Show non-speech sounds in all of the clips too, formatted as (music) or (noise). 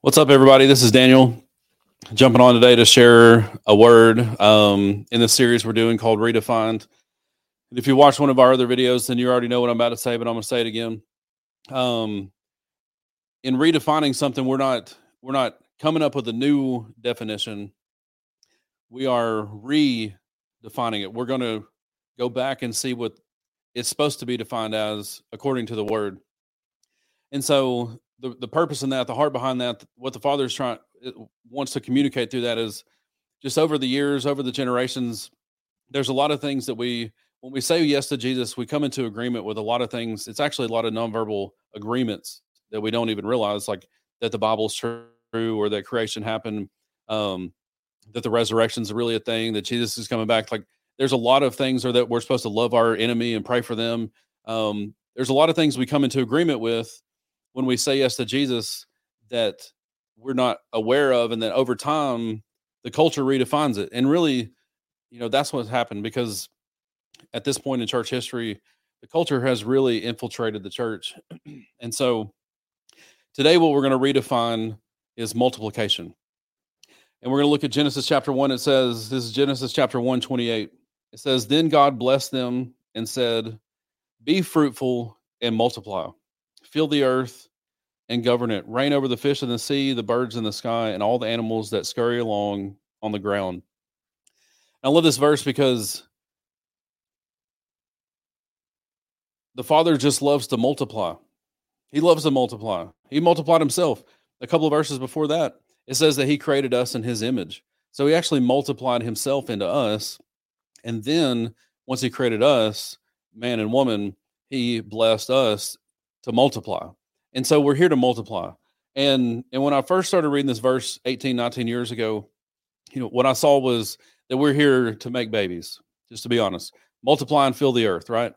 What's up, everybody? This is Daniel jumping on today to share a word um, in the series we're doing called Redefined. And if you watch one of our other videos, then you already know what I'm about to say, but I'm going to say it again. Um, in redefining something, we're not we're not coming up with a new definition. We are redefining it. We're going to go back and see what it's supposed to be defined as according to the word. And so the, the purpose in that, the heart behind that, what the father is trying wants to communicate through that is just over the years, over the generations, there's a lot of things that we when we say yes to Jesus, we come into agreement with a lot of things. It's actually a lot of nonverbal agreements that we don't even realize, like that the Bible's true or that creation happened, um, that the resurrection's really a thing, that Jesus is coming back. Like there's a lot of things, or that we're supposed to love our enemy and pray for them. Um, there's a lot of things we come into agreement with when we say yes to Jesus that we're not aware of, and that over time the culture redefines it. And really, you know, that's what's happened because at this point in church history, the culture has really infiltrated the church. (clears throat) and so today, what we're going to redefine is multiplication. And we're going to look at Genesis chapter 1. It says, this is Genesis chapter 1, 28. It says, Then God blessed them and said, Be fruitful and multiply, fill the earth and govern it. Reign over the fish in the sea, the birds in the sky, and all the animals that scurry along on the ground. I love this verse because the Father just loves to multiply. He loves to multiply. He multiplied himself. A couple of verses before that, it says that he created us in his image. So he actually multiplied himself into us. And then once he created us, man and woman, he blessed us to multiply. And so we're here to multiply. And and when I first started reading this verse 18, 19 years ago, you know, what I saw was that we're here to make babies, just to be honest. Multiply and fill the earth, right?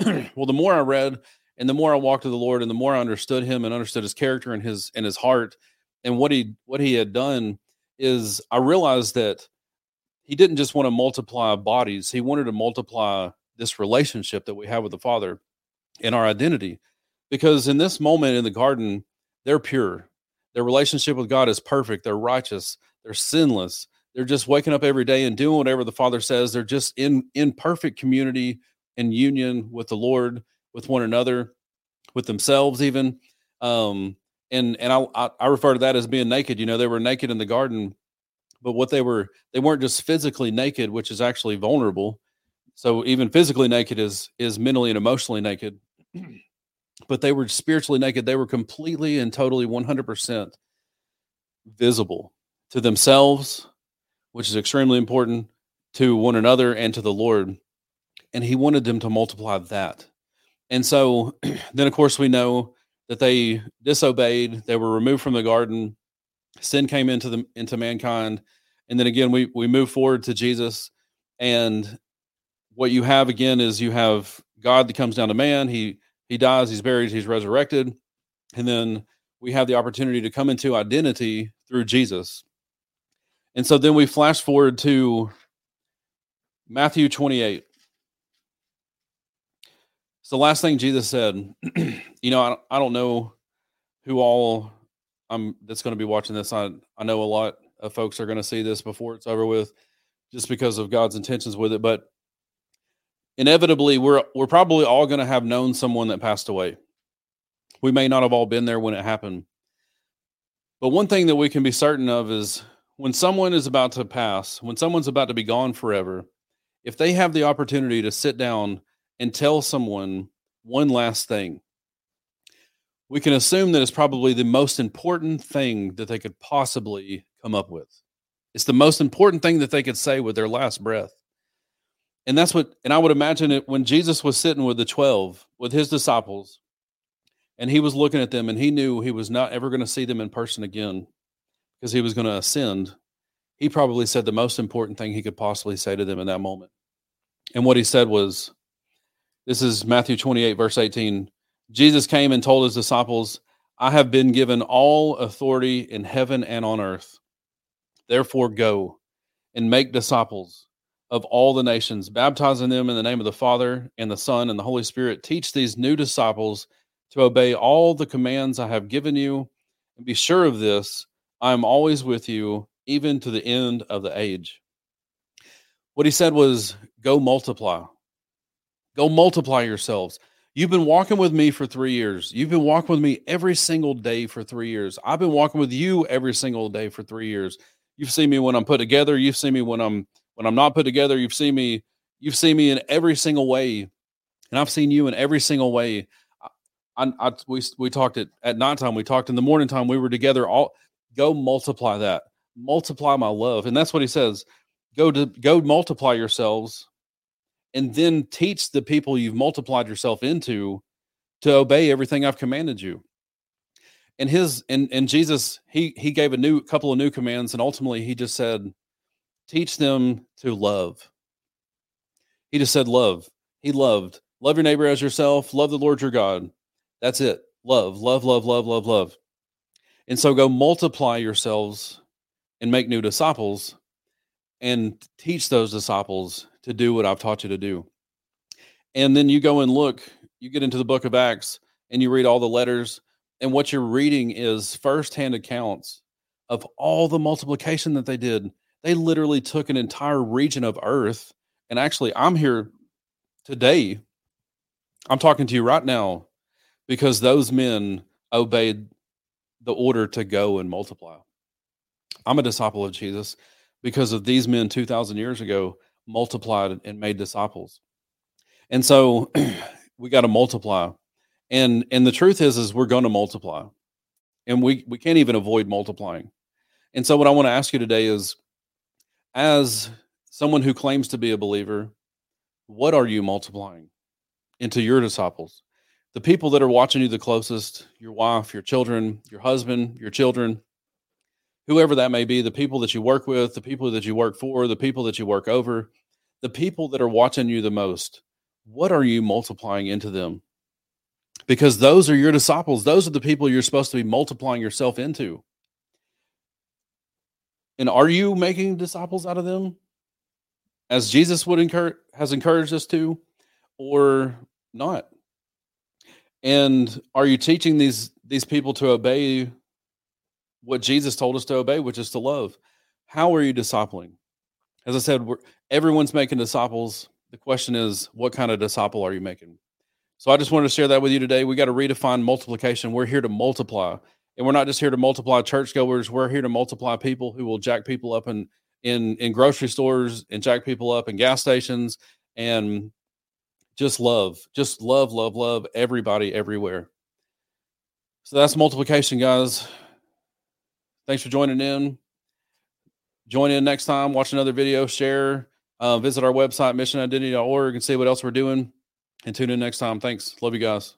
(clears throat) well, the more I read and the more I walked with the Lord and the more I understood him and understood his character and his and his heart and what he what he had done is I realized that he didn't just want to multiply bodies, he wanted to multiply this relationship that we have with the Father and our identity because in this moment in the garden, they're pure. Their relationship with God is perfect. They're righteous. They're sinless. They're just waking up every day and doing whatever the Father says. They're just in in perfect community and union with the Lord, with one another, with themselves, even. Um, and and I, I refer to that as being naked. You know, they were naked in the garden, but what they were they weren't just physically naked, which is actually vulnerable. So even physically naked is is mentally and emotionally naked. (clears throat) but they were spiritually naked. They were completely and totally 100% visible to themselves, which is extremely important, to one another, and to the Lord. And he wanted them to multiply that. And so (clears throat) then, of course, we know that they disobeyed, they were removed from the garden, sin came into the into mankind. And then again, we we move forward to Jesus. And what you have again is you have God that comes down to man. He he dies, he's buried, he's resurrected. And then we have the opportunity to come into identity through Jesus. And so then we flash forward to Matthew 28. It's the last thing Jesus said. (clears throat) you know, I, I don't know who all I'm that's going to be watching this. I I know a lot of folks are going to see this before it's over with, just because of God's intentions with it. But inevitably we're we're probably all going to have known someone that passed away. We may not have all been there when it happened. But one thing that we can be certain of is when someone is about to pass, when someone's about to be gone forever, if they have the opportunity to sit down and tell someone one last thing, we can assume that it's probably the most important thing that they could possibly come up with. It's the most important thing that they could say with their last breath. And that's what, and I would imagine it when Jesus was sitting with the 12, with his disciples, and he was looking at them and he knew he was not ever going to see them in person again because he was going to ascend. He probably said the most important thing he could possibly say to them in that moment. And what he said was, this is Matthew 28, verse 18. Jesus came and told his disciples, I have been given all authority in heaven and on earth. Therefore, go and make disciples of all the nations, baptizing them in the name of the Father and the Son and the Holy Spirit. Teach these new disciples to obey all the commands I have given you. And be sure of this I am always with you, even to the end of the age. What he said was, Go multiply. Go multiply yourselves. You've been walking with me for three years. You've been walking with me every single day for three years. I've been walking with you every single day for three years. You've seen me when I'm put together. You've seen me when I'm when I'm not put together. You've seen me. You've seen me in every single way, and I've seen you in every single way. I, I, we we talked at at nighttime. We talked in the morning time. We were together. All go multiply that. Multiply my love, and that's what he says. Go to go multiply yourselves and then teach the people you've multiplied yourself into to obey everything I've commanded you. And his and and Jesus he he gave a new couple of new commands and ultimately he just said teach them to love. He just said love. He loved. Love your neighbor as yourself, love the Lord your God. That's it. Love, love, love, love, love, love. And so go multiply yourselves and make new disciples and teach those disciples to do what I've taught you to do. And then you go and look, you get into the book of Acts and you read all the letters, and what you're reading is firsthand accounts of all the multiplication that they did. They literally took an entire region of earth. And actually, I'm here today. I'm talking to you right now because those men obeyed the order to go and multiply. I'm a disciple of Jesus because of these men 2,000 years ago multiplied and made disciples. And so (clears throat) we got to multiply. And and the truth is is we're going to multiply. And we we can't even avoid multiplying. And so what I want to ask you today is as someone who claims to be a believer, what are you multiplying into your disciples? The people that are watching you the closest, your wife, your children, your husband, your children, whoever that may be, the people that you work with, the people that you work for, the people that you work over, the people that are watching you the most, what are you multiplying into them? Because those are your disciples. Those are the people you're supposed to be multiplying yourself into. And are you making disciples out of them as Jesus would encourage has encouraged us to or not? And are you teaching these these people to obey what Jesus told us to obey, which is to love. How are you discipling? As I said, everyone's making disciples. The question is, what kind of disciple are you making? So I just wanted to share that with you today. We got to redefine multiplication. We're here to multiply. And we're not just here to multiply churchgoers. We're here to multiply people who will jack people up in in in grocery stores and jack people up in gas stations and just love, just love, love, love everybody everywhere. So that's multiplication, guys. Thanks for joining in. Join in next time. Watch another video. Share. Uh, visit our website, missionidentity.org, and see what else we're doing. And tune in next time. Thanks. Love you guys.